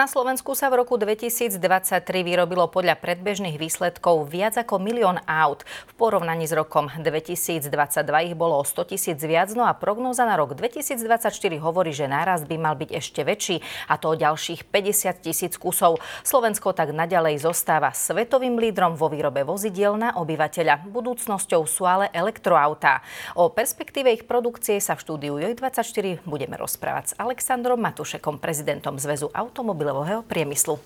Na Slovensku sa v roku 2023 vyrobilo podľa predbežných výsledkov viac ako milión aut. V porovnaní s rokom 2022 ich bolo o 100 tisíc viac, no a prognóza na rok 2024 hovorí, že nárast by mal byť ešte väčší, a to o ďalších 50 tisíc kusov. Slovensko tak naďalej zostáva svetovým lídrom vo výrobe vozidiel na obyvateľa. Budúcnosťou sú ale elektroautá. O perspektíve ich produkcie sa v štúdiu JOJ24 budeme rozprávať s Alexandrom Matušekom, prezidentom Zväzu automobilov automobilového priemyslu.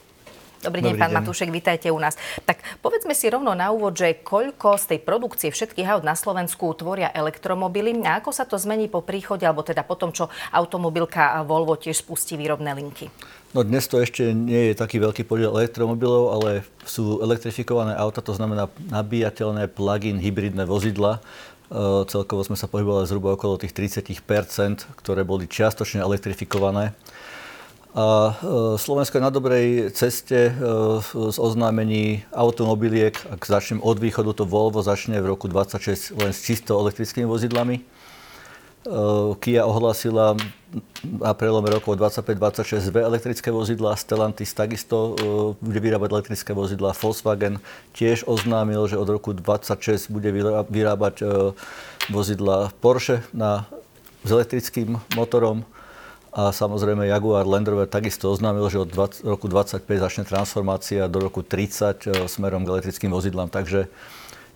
Dobrý deň, Dobrý pán deň. Matúšek, vítajte u nás. Tak povedzme si rovno na úvod, že koľko z tej produkcie všetkých aut na Slovensku tvoria elektromobily a ako sa to zmení po príchode, alebo teda po tom, čo automobilka Volvo tiež spustí výrobné linky? No dnes to ešte nie je taký veľký podiel elektromobilov, ale sú elektrifikované auta, to znamená nabíjateľné plug-in hybridné vozidla. E, celkovo sme sa pohybovali zhruba okolo tých 30% ktoré boli čiastočne elektrifikované. A e, Slovensko je na dobrej ceste e, z oznámení automobiliek. Ak začnem od východu, to Volvo začne v roku 26 len s čisto elektrickými vozidlami. E, Kia ohlasila na prelome rokov 25-26 dve elektrické vozidlá, Stellantis takisto bude vyrábať elektrické vozidlá, Volkswagen tiež oznámil, že od roku 26 bude vyrábať vozidla Porsche na, s elektrickým motorom. A samozrejme Jaguar Land Rover takisto oznámil, že od 20, roku 25 začne transformácia do roku 30 e, smerom k elektrickým vozidlám. Takže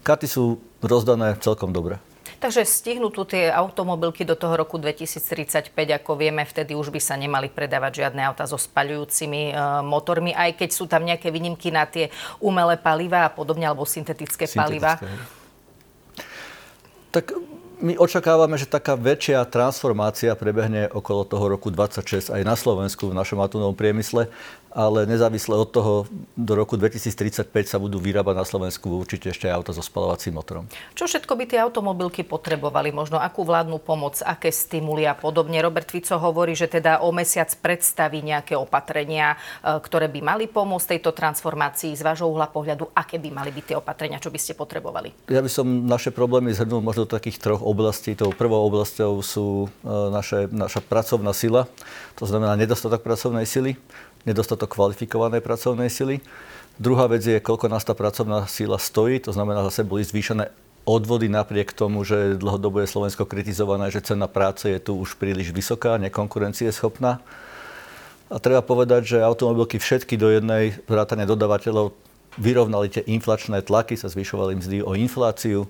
karty sú rozdané celkom dobre. Takže stihnú tu tie automobilky do toho roku 2035, ako vieme, vtedy už by sa nemali predávať žiadne auta so spaľujúcimi e, motormi, aj keď sú tam nejaké výnimky na tie umelé paliva a podobne, alebo syntetické, syntetické paliva. Tak my očakávame, že taká väčšia transformácia prebehne okolo toho roku 26 aj na Slovensku v našom atomovom priemysle ale nezávisle od toho do roku 2035 sa budú vyrábať na Slovensku určite ešte auta so spalovacím motorom. Čo všetko by tie automobilky potrebovali? Možno akú vládnu pomoc, aké stimuly a podobne? Robert Fico hovorí, že teda o mesiac predstaví nejaké opatrenia, e, ktoré by mali pomôcť tejto transformácii. Z vášho uhla pohľadu, aké by mali byť tie opatrenia, čo by ste potrebovali? Ja by som naše problémy zhrnul možno do takých troch oblastí. Tou prvou oblasťou sú e, naše, naša pracovná sila, to znamená nedostatok pracovnej sily nedostatok kvalifikovanej pracovnej sily. Druhá vec je, koľko nás tá pracovná sila stojí, to znamená, zase boli zvýšené odvody napriek tomu, že dlhodobo je Slovensko kritizované, že cena práce je tu už príliš vysoká, nekonkurencieschopná. A treba povedať, že automobilky všetky do jednej vrátane dodávateľov vyrovnali tie inflačné tlaky, sa zvyšovali mzdy o infláciu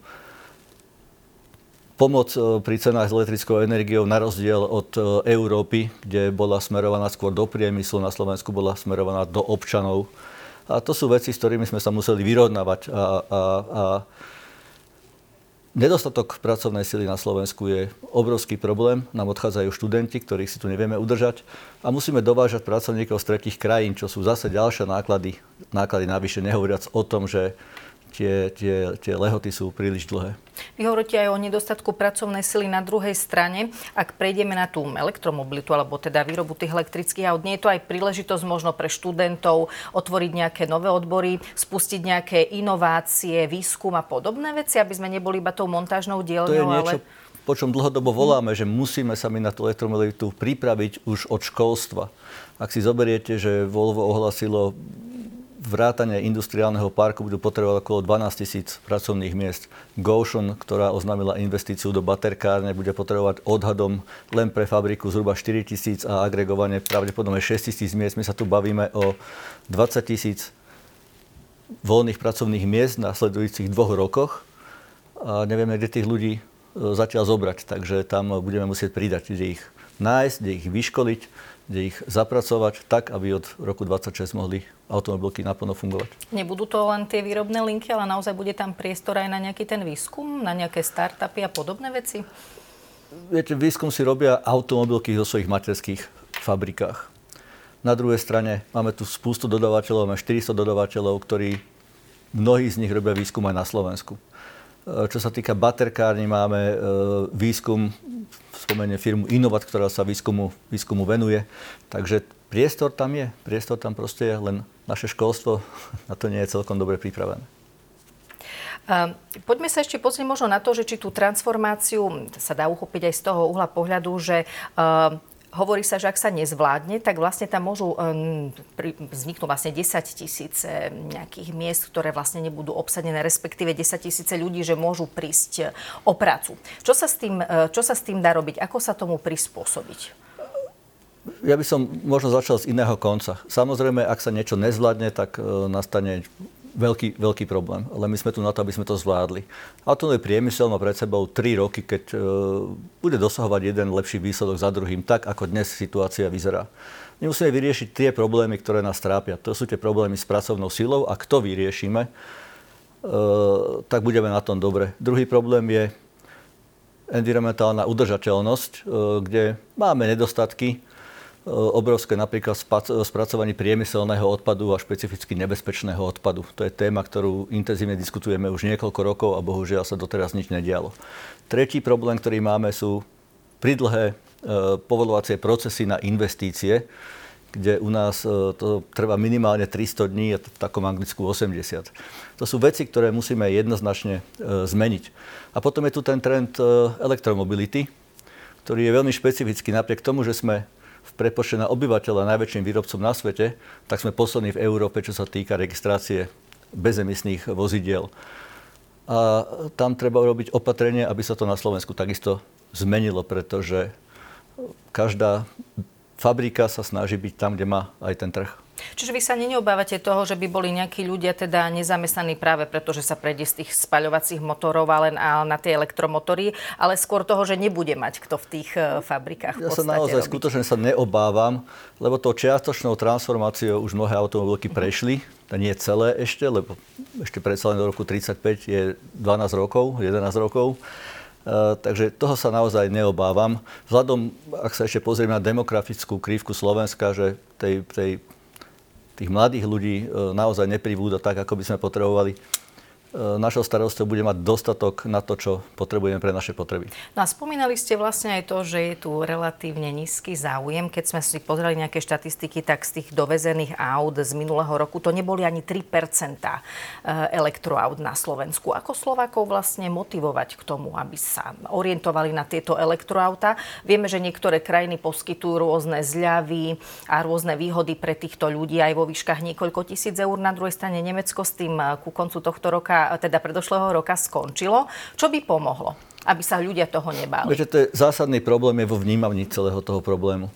pomoc e, pri cenách s elektrickou energiou na rozdiel od e, Európy, kde bola smerovaná skôr do priemyslu, na Slovensku bola smerovaná do občanov. A to sú veci, s ktorými sme sa museli vyrovnávať. A, a, a nedostatok pracovnej sily na Slovensku je obrovský problém. Nám odchádzajú študenti, ktorých si tu nevieme udržať. A musíme dovážať pracovníkov z tretich krajín, čo sú zase ďalšie náklady, náklady navyše, nehovoriac o tom, že tie, tie, tie lehoty sú príliš dlhé. Vy hovoríte aj o nedostatku pracovnej sily na druhej strane. Ak prejdeme na tú elektromobilitu, alebo teda výrobu tých elektrických aut, nie je to aj príležitosť možno pre študentov otvoriť nejaké nové odbory, spustiť nejaké inovácie, výskum a podobné veci, aby sme neboli iba tou montážnou dielňou, to je niečo, ale po čom dlhodobo voláme, že musíme sa my na tú elektromobilitu pripraviť už od školstva. Ak si zoberiete, že Volvo ohlasilo vrátane industriálneho parku budú potrebovať okolo 12 tisíc pracovných miest. Gotion, ktorá oznámila investíciu do baterkárne, bude potrebovať odhadom len pre fabriku zhruba 4 tisíc a agregovane pravdepodobne 6 tisíc miest. My sa tu bavíme o 20 tisíc voľných pracovných miest v nasledujúcich dvoch rokoch a nevieme, kde tých ľudí e, zatiaľ zobrať. Takže tam budeme musieť pridať, kde ich nájsť, kde ich vyškoliť, kde ich zapracovať tak, aby od roku 26 mohli automobilky naplno fungovať. Nebudú to len tie výrobné linky, ale naozaj bude tam priestor aj na nejaký ten výskum, na nejaké startupy a podobné veci? Viete, výskum si robia automobilky vo svojich materských fabrikách. Na druhej strane máme tu spústu dodávateľov, máme 400 dodávateľov, ktorí mnohí z nich robia výskum aj na Slovensku. E, čo sa týka baterkárny, máme e, výskum, spomenie firmu Innovat, ktorá sa výskumu, výskumu venuje. Takže priestor tam je, priestor tam proste je, len naše školstvo na to nie je celkom dobre pripravené. Poďme sa ešte pozrieť možno na to, že či tú transformáciu sa dá uchopiť aj z toho uhla pohľadu, že uh, Hovorí sa, že ak sa nezvládne, tak vlastne tam môžu um, vzniknúť vlastne 10 tisíce nejakých miest, ktoré vlastne nebudú obsadené, respektíve 10 tisíce ľudí, že môžu prísť o prácu. Čo sa, s tým, čo sa s tým dá robiť? Ako sa tomu prispôsobiť? Ja by som možno začal z iného konca. Samozrejme, ak sa niečo nezvládne, tak e, nastane veľký, veľký problém. Ale my sme tu na to, aby sme to zvládli. Automobilový priemysel má pred sebou 3 roky, keď e, bude dosahovať jeden lepší výsledok za druhým, tak ako dnes situácia vyzerá. My musíme vyriešiť tie problémy, ktoré nás trápia. To sú tie problémy s pracovnou silou a kto vyriešime, e, tak budeme na tom dobre. Druhý problém je environmentálna udržateľnosť, e, kde máme nedostatky, obrovské napríklad spracovanie priemyselného odpadu a špecificky nebezpečného odpadu. To je téma, ktorú intenzívne diskutujeme už niekoľko rokov a bohužiaľ sa doteraz nič nedialo. Tretí problém, ktorý máme, sú pridlhé e, povolovacie procesy na investície, kde u nás e, to trvá minimálne 300 dní, a v takom Anglicku 80. To sú veci, ktoré musíme jednoznačne zmeniť. A potom je tu ten trend elektromobility, ktorý je veľmi špecifický napriek tomu, že sme v prepočte na obyvateľa najväčším výrobcom na svete, tak sme poslední v Európe, čo sa týka registrácie bezemisných vozidiel. A tam treba urobiť opatrenie, aby sa to na Slovensku takisto zmenilo, pretože každá fabrika sa snaží byť tam, kde má aj ten trh. Čiže vy sa neobávate toho, že by boli nejakí ľudia teda nezamestnaní práve preto, že sa prejde z tých spaľovacích motorov a len na tie elektromotory, ale skôr toho, že nebude mať kto v tých e, fabrikách Ja sa naozaj robiť. skutočne sa neobávam, lebo to čiastočnou transformáciou už mnohé automobilky prešli. To nie je celé ešte, lebo ešte predsa len do roku 35 je 12 rokov, 11 rokov. Uh, takže toho sa naozaj neobávam. Vzhľadom, ak sa ešte pozrieme na demografickú krivku Slovenska, že tej, tej tých mladých ľudí e, naozaj nepribúda tak, ako by sme potrebovali našou starosťou bude mať dostatok na to, čo potrebujeme pre naše potreby. No a spomínali ste vlastne aj to, že je tu relatívne nízky záujem. Keď sme si pozreli nejaké štatistiky, tak z tých dovezených aut z minulého roku to neboli ani 3 e, elektroaut na Slovensku. Ako Slovákov vlastne motivovať k tomu, aby sa orientovali na tieto elektroauta? Vieme, že niektoré krajiny poskytujú rôzne zľavy a rôzne výhody pre týchto ľudí aj vo výškach niekoľko tisíc eur. Na druhej strane Nemecko s tým e, ku koncu tohto roka teda predošlého roka skončilo. Čo by pomohlo, aby sa ľudia toho nebáli? Viete, to je zásadný problém je vo vnímaní celého toho problému.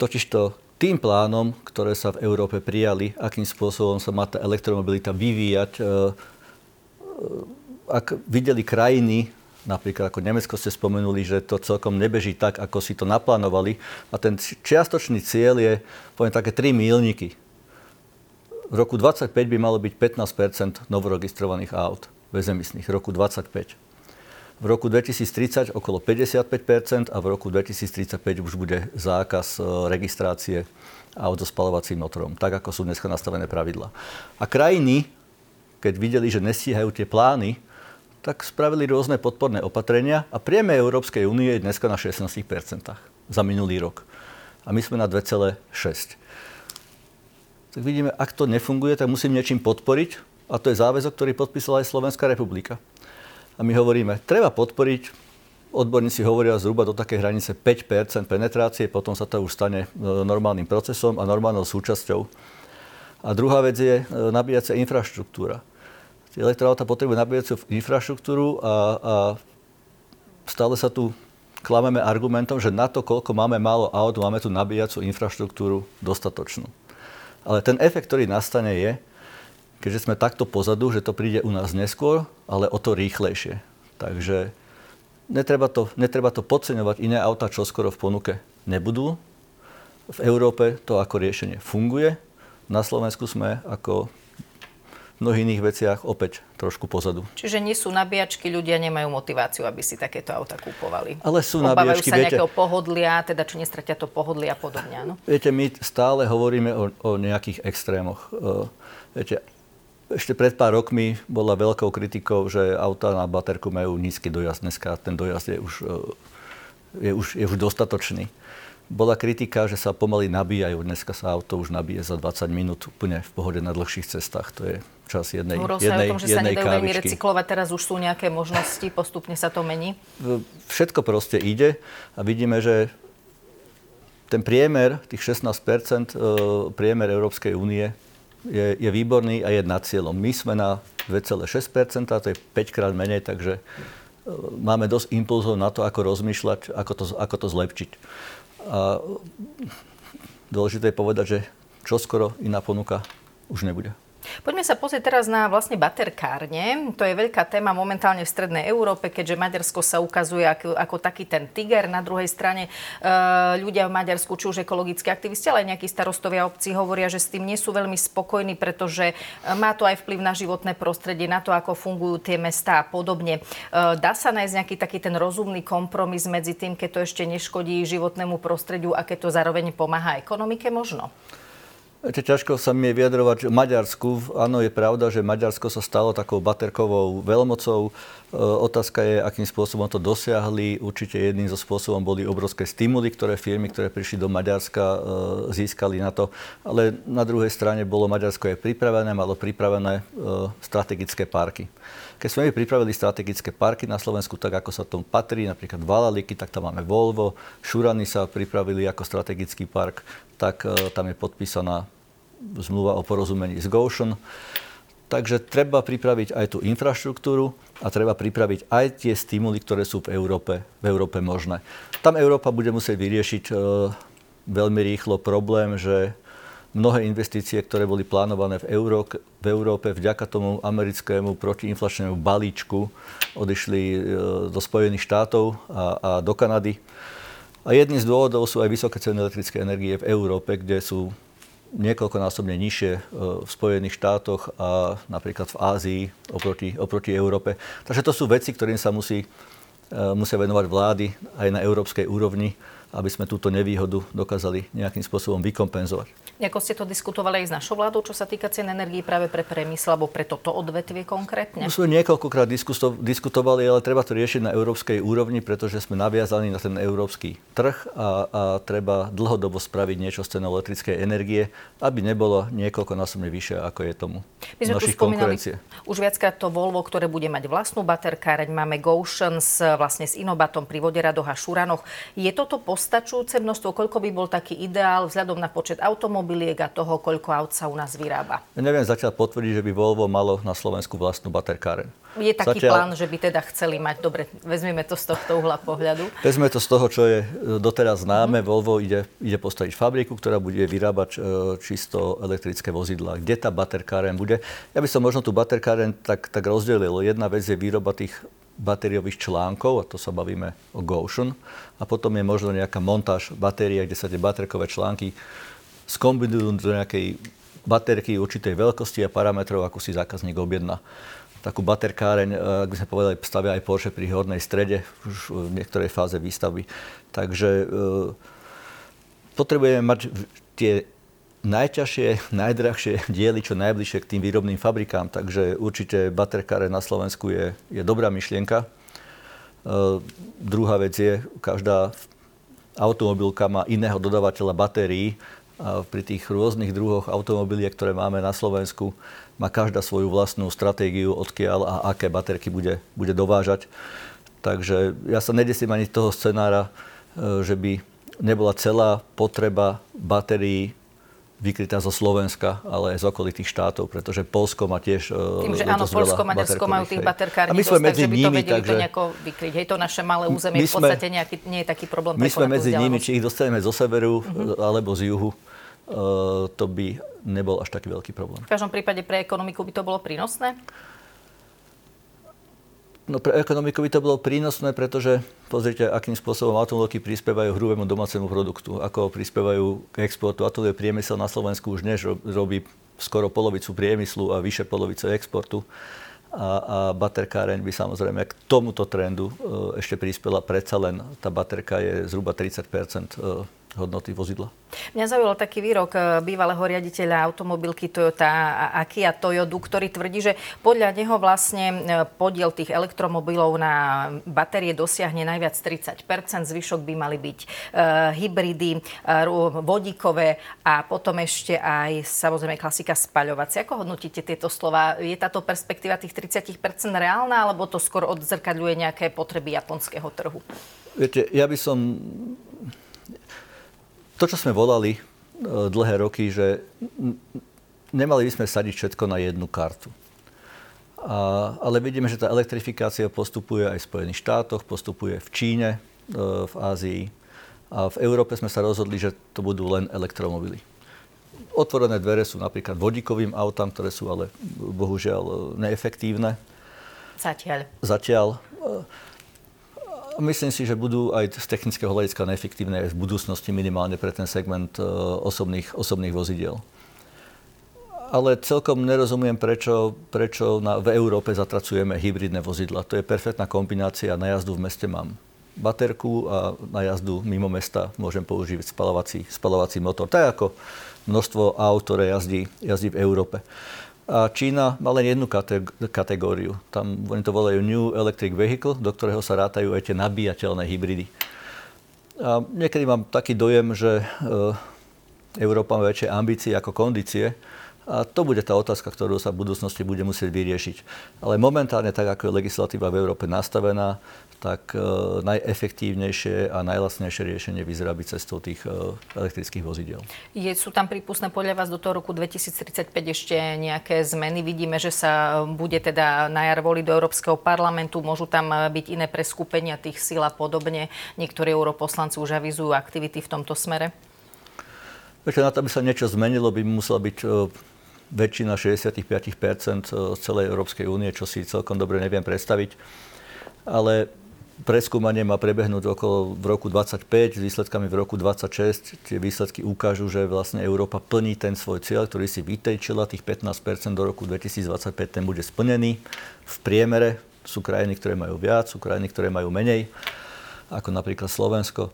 Totižto tým plánom, ktoré sa v Európe prijali, akým spôsobom sa má tá elektromobilita vyvíjať, e, e, ak videli krajiny, napríklad ako Nemecko ste spomenuli, že to celkom nebeží tak, ako si to naplánovali. A ten čiastočný cieľ je, poviem, také tri mílniky v roku 25 by malo byť 15% novoregistrovaných aut bezemisných. V roku 25. V roku 2030 okolo 55% a v roku 2035 už bude zákaz e, registrácie aut so spalovacím motorom, tak ako sú dneska nastavené pravidla. A krajiny, keď videli, že nestíhajú tie plány, tak spravili rôzne podporné opatrenia a prieme Európskej únie je dneska na 16% za minulý rok. A my sme na 2,6 tak vidíme, ak to nefunguje, tak musím niečím podporiť a to je záväzok, ktorý podpísala aj Slovenská republika. A my hovoríme, treba podporiť, odborníci hovoria zhruba do takej hranice 5% penetrácie, potom sa to už stane e, normálnym procesom a normálnou súčasťou. A druhá vec je e, nabíjacia infraštruktúra. Elektroauta potrebujú nabíjaciu infraštruktúru a, a stále sa tu klameme argumentom, že na to, koľko máme málo aut, máme tu nabíjacú infraštruktúru dostatočnú. Ale ten efekt, ktorý nastane je, keďže sme takto pozadu, že to príde u nás neskôr, ale o to rýchlejšie. Takže netreba to, netreba to podceňovať. Iné auta čo skoro v ponuke nebudú. V Európe to ako riešenie funguje. Na Slovensku sme ako mnohých iných veciach opäť trošku pozadu. Čiže nie sú nabíjačky, ľudia nemajú motiváciu, aby si takéto auta kúpovali. Ale sú Obávajú nabíjačky, sa viete, nejakého pohodlia, teda či nestratia to pohodlie a podobne, áno? Viete, my stále hovoríme o, o nejakých extrémoch. Uh, viete, ešte pred pár rokmi bola veľkou kritikou, že auta na baterku majú nízky dojazd. Dneska ten dojazd je už, je už, je už dostatočný bola kritika, že sa pomaly nabíjajú. Dneska sa auto už nabíje za 20 minút úplne v pohode na dlhších cestách. To je čas jednej, Hovoril jednej, tom, že sa nedajú veľmi recyklovať. Teraz už sú nejaké možnosti, postupne sa to mení? Všetko proste ide a vidíme, že ten priemer, tých 16 e, priemer Európskej únie je, je výborný a je nad cieľom. My sme na 2,6% to je 5 krát menej, takže máme dosť impulzov na to, ako rozmýšľať, ako to, ako to zlepšiť. A dôležité je povedať, že čoskoro iná ponuka už nebude. Poďme sa pozrieť teraz na vlastne baterkárne. To je veľká téma momentálne v Strednej Európe, keďže Maďarsko sa ukazuje ako, ako taký ten tiger. Na druhej strane e, ľudia v Maďarsku, či už ekologickí aktivisti, ale aj nejakí starostovia obcí hovoria, že s tým nie sú veľmi spokojní, pretože e, má to aj vplyv na životné prostredie, na to, ako fungujú tie mestá a podobne. E, dá sa nájsť nejaký taký ten rozumný kompromis medzi tým, keď to ešte neškodí životnému prostrediu a keď to zároveň pomáha ekonomike možno? Ťažko sa mi je vyjadrovať v Maďarsku. Áno, je pravda, že Maďarsko sa stalo takou baterkovou veľmocou. E, otázka je, akým spôsobom to dosiahli. Určite jedným zo spôsobom boli obrovské stimuly, ktoré firmy, ktoré prišli do Maďarska, e, získali na to. Ale na druhej strane bolo Maďarsko aj pripravené, malo pripravené e, strategické parky. Keď sme pripravili strategické parky na Slovensku, tak ako sa tomu patrí, napríklad Valaliky, tak tam máme Volvo, Šurany sa pripravili ako strategický park, tak tam je podpísaná zmluva o porozumení s Goshen. Takže treba pripraviť aj tú infraštruktúru a treba pripraviť aj tie stimuly, ktoré sú v Európe, v Európe možné. Tam Európa bude musieť vyriešiť e, veľmi rýchlo problém, že mnohé investície, ktoré boli plánované v, Euró- v Európe vďaka tomu americkému protiinflačnému balíčku odišli e, do Spojených štátov a, a do Kanady. A jedným z dôvodov sú aj vysoké ceny elektrické energie v Európe, kde sú niekoľkonásobne nižšie e, v Spojených štátoch a napríklad v Ázii oproti, oproti Európe. Takže to sú veci, ktorým sa musí, e, musia venovať vlády aj na európskej úrovni, aby sme túto nevýhodu dokázali nejakým spôsobom vykompenzovať. Ako ste to diskutovali aj s našou vládou, čo sa týka cien energii práve pre priemysel alebo pre toto odvetvie konkrétne? My sme niekoľkokrát diskutovali, ale treba to riešiť na európskej úrovni, pretože sme naviazaní na ten európsky trh a, a treba dlhodobo spraviť niečo s cenou elektrickej energie, aby nebolo niekoľkonásobne vyššie, ako je tomu My sme tu spomínali už viackrát to Volvo, ktoré bude mať vlastnú baterkáreň. Máme Goshen s, vlastne s Inobatom pri Voderadoch a Šuranoch. Je toto postačujúce množstvo? Koľko by bol taký ideál vzhľadom na počet automobiliek a toho, koľko aut sa u nás vyrába. Neviem zatiaľ potvrdiť, že by Volvo malo na Slovensku vlastnú baterkáreň. Je taký zatiaľ... plán, že by teda chceli mať. Dobre, vezmeme to z tohto uhla pohľadu. Vezmeme to z toho, čo je doteraz známe. Mm. Volvo ide, ide postaviť fabriku, ktorá bude vyrábať e, čisto elektrické vozidlá. Kde tá baterkáreň bude? Ja by som možno tú baterkáreň tak, tak rozdelil. Jedna vec je výroba tých batériových článkov, a to sa bavíme o Goshen, a potom je možno nejaká montáž batérie, kde sa tie baterkové články skombinujú do nejakej baterky určitej veľkosti a parametrov, ako si zákazník objedná. Takú baterkáreň, eh, ak by sme povedali, stavia aj Porsche pri hornej strede už v niektorej fáze výstavby. Takže e, potrebujeme mať tie najťažšie, najdrahšie diely čo najbližšie k tým výrobným fabrikám. Takže určite baterkáre na Slovensku je, je dobrá myšlienka. E, druhá vec je, každá automobilka má iného dodávateľa batérií a pri tých rôznych druhoch automobiliek, ktoré máme na Slovensku, má každá svoju vlastnú stratégiu, odkiaľ a aké baterky bude, bude dovážať. Takže ja sa nedesím ani toho scenára, e, že by nebola celá potreba batérií vykrytá zo Slovenska, ale aj z okolitých štátov, pretože Polsko má tiež e, Tým, že áno, Polsko, Maďarsko majú tých baterkární a my sme medzi že by to vedeli takže... to nejako vykryť. Hej, to naše malé územie my v podstate nejaký, nie je taký problém. My sme medzi nimi, či ich dostaneme zo severu uh-huh. alebo z juhu, uh, to by nebol až taký veľký problém. V každom prípade pre ekonomiku by to bolo prínosné? No pre ekonomiku by to bolo prínosné, pretože pozrite, akým spôsobom automobilky prispievajú hrubému domácemu produktu, ako prispievajú k exportu. Atomový priemysel na Slovensku už dnes robí skoro polovicu priemyslu a vyše polovice exportu. A, a baterkáreň by samozrejme k tomuto trendu e, ešte prispela. Predsa len tá baterka je zhruba 30 hodnoty vozidla. Mňa zaujal taký výrok eh, bývalého riaditeľa automobilky Toyota Akia Toyodu, ktorý tvrdí, že podľa neho vlastne eh, podiel tých elektromobilov na batérie dosiahne najviac 30% zvyšok by mali byť uh, hybridy, vodíkové a potom ešte aj samozrejme klasika spaľovacia. Ako hodnotíte tieto slova? Je táto perspektíva tých 30% reálna, alebo to skôr odzrkadľuje nejaké potreby japonského trhu? Viete, ja by som to, čo sme volali dlhé roky, že nemali by sme sadiť všetko na jednu kartu. A, ale vidíme, že tá elektrifikácia postupuje aj v Spojených štátoch, postupuje v Číne, e, v Ázii. A v Európe sme sa rozhodli, že to budú len elektromobily. Otvorené dvere sú napríklad vodíkovým autám, ktoré sú ale bohužiaľ e, neefektívne. Zatiaľ. Zatiaľ. E, myslím si, že budú aj z technického hľadiska neefektívne aj v budúcnosti minimálne pre ten segment osobných, osobných vozidiel ale celkom nerozumiem, prečo, prečo na, v Európe zatracujeme hybridné vozidla. To je perfektná kombinácia. Na jazdu v meste mám baterku a na jazdu mimo mesta môžem používať spalovací, spalovací motor. Tak ako množstvo aut, ktoré jazdí, jazdí v Európe. A Čína má len jednu kategóriu. Tam oni to volajú New Electric Vehicle, do ktorého sa rátajú aj tie nabíjateľné hybridy. A niekedy mám taký dojem, že e, Európa má väčšie ambície ako kondície a to bude tá otázka, ktorú sa v budúcnosti bude musieť vyriešiť. Ale momentálne, tak ako je legislatíva v Európe nastavená, tak e, najefektívnejšie a najlasnejšie riešenie vyzerá byť cestou tých e, elektrických vozidel. Je, sú tam prípustné podľa vás do toho roku 2035 ešte nejaké zmeny? Vidíme, že sa bude teda na jar voliť do Európskeho parlamentu. Môžu tam byť iné preskupenia tých síl a podobne. Niektorí europoslanci už avizujú aktivity v tomto smere? Viete, na to, aby sa niečo zmenilo, by musela byť e, väčšina 65% z celej Európskej únie, čo si celkom dobre neviem predstaviť. Ale preskúmanie má prebehnúť okolo v roku 25, s výsledkami v roku 26. Tie výsledky ukážu, že vlastne Európa plní ten svoj cieľ, ktorý si vytejčila, tých 15% do roku 2025, ten bude splnený. V priemere sú krajiny, ktoré majú viac, sú krajiny, ktoré majú menej, ako napríklad Slovensko.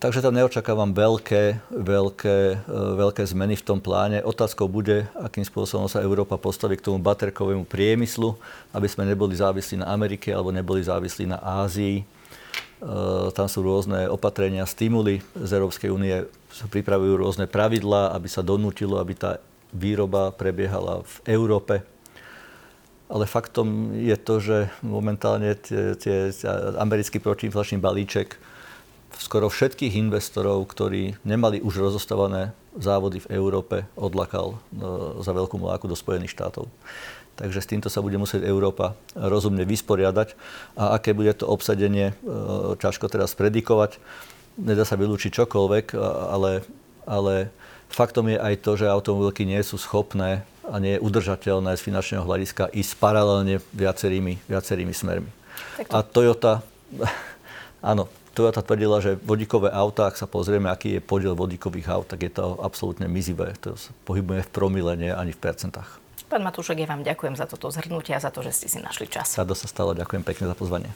Takže tam neočakávam veľké, veľké, e, veľké zmeny v tom pláne. Otázkou bude, akým spôsobom sa Európa postaví k tomu baterkovému priemyslu, aby sme neboli závislí na Amerike alebo neboli závislí na Ázii. E, tam sú rôzne opatrenia, stimuly z Európskej únie, sa pripravujú rôzne pravidlá, aby sa donútilo, aby tá výroba prebiehala v Európe. Ale faktom je to, že momentálne tie, tie, americký protiinflačný balíček skoro všetkých investorov, ktorí nemali už rozostávané závody v Európe, odlakal e, za veľkú mláku do Spojených štátov. Takže s týmto sa bude musieť Európa rozumne vysporiadať. A aké bude to obsadenie, e, ťažko teraz predikovať. Nedá sa vylúčiť čokoľvek, ale, ale faktom je aj to, že automobilky nie sú schopné a nie je udržateľné z finančného hľadiska ísť paralelne viacerými, viacerými smermi. To... A Toyota, áno, Toyota tvrdila, že vodíkové auta, ak sa pozrieme, aký je podiel vodíkových aut, tak je to absolútne mizivé. To pohybujeme v promile, nie ani v percentách. Pán Matúšek, ja vám ďakujem za toto zhrnutie a za to, že ste si našli čas. Rado sa stalo, ďakujem pekne za pozvanie.